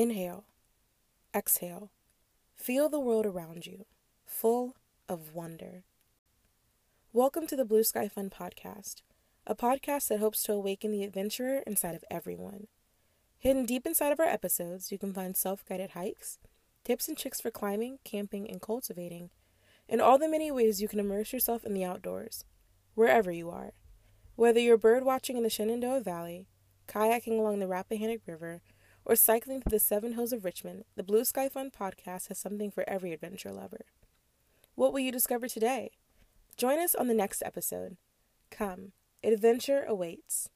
Inhale. Exhale. Feel the world around you, full of wonder. Welcome to the Blue Sky Fund podcast, a podcast that hopes to awaken the adventurer inside of everyone. Hidden deep inside of our episodes, you can find self guided hikes, tips and tricks for climbing, camping, and cultivating, and all the many ways you can immerse yourself in the outdoors, wherever you are. Whether you're bird watching in the Shenandoah Valley, kayaking along the Rappahannock River, or cycling through the seven hills of Richmond, the Blue Sky Fund podcast has something for every adventure lover. What will you discover today? Join us on the next episode. Come, adventure awaits.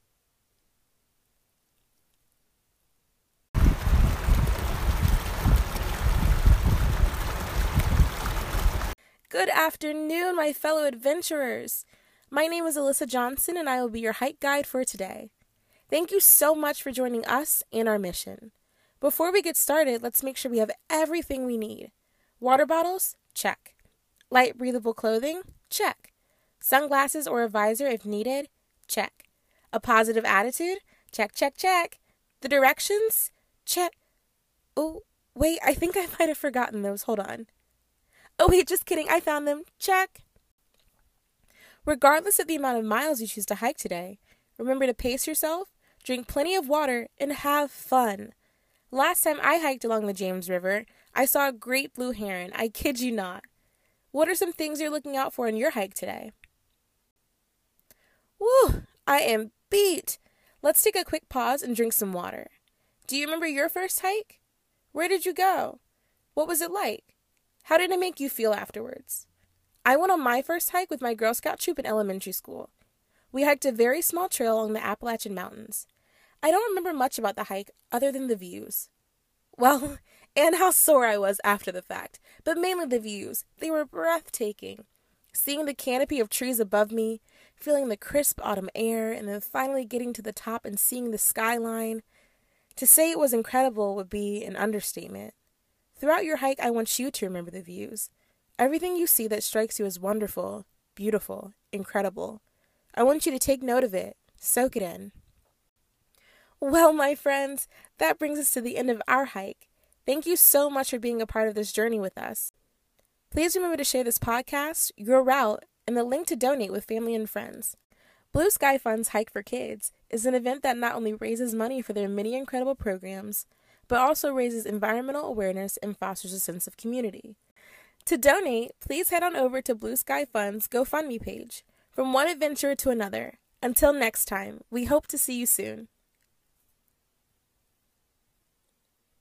Good afternoon, my fellow adventurers. My name is Alyssa Johnson, and I will be your hike guide for today. Thank you so much for joining us and our mission. Before we get started, let's make sure we have everything we need. Water bottles? Check. Light breathable clothing? Check. Sunglasses or a visor if needed? Check. A positive attitude? Check, check, check. The directions? Check. Oh, wait, I think I might have forgotten those. Hold on. Oh, wait, just kidding. I found them. Check. Regardless of the amount of miles you choose to hike today, remember to pace yourself drink plenty of water, and have fun. Last time I hiked along the James River, I saw a great blue heron. I kid you not. What are some things you're looking out for in your hike today? Woo! I am beat! Let's take a quick pause and drink some water. Do you remember your first hike? Where did you go? What was it like? How did it make you feel afterwards? I went on my first hike with my Girl Scout troop in elementary school. We hiked a very small trail along the Appalachian Mountains. I don't remember much about the hike other than the views. Well, and how sore I was after the fact, but mainly the views. They were breathtaking. Seeing the canopy of trees above me, feeling the crisp autumn air, and then finally getting to the top and seeing the skyline. To say it was incredible would be an understatement. Throughout your hike, I want you to remember the views. Everything you see that strikes you as wonderful, beautiful, incredible. I want you to take note of it, soak it in. Well, my friends, that brings us to the end of our hike. Thank you so much for being a part of this journey with us. Please remember to share this podcast, your route, and the link to donate with family and friends. Blue Sky Fund's Hike for Kids is an event that not only raises money for their many incredible programs, but also raises environmental awareness and fosters a sense of community. To donate, please head on over to Blue Sky Fund's GoFundMe page. From one adventure to another. Until next time, we hope to see you soon.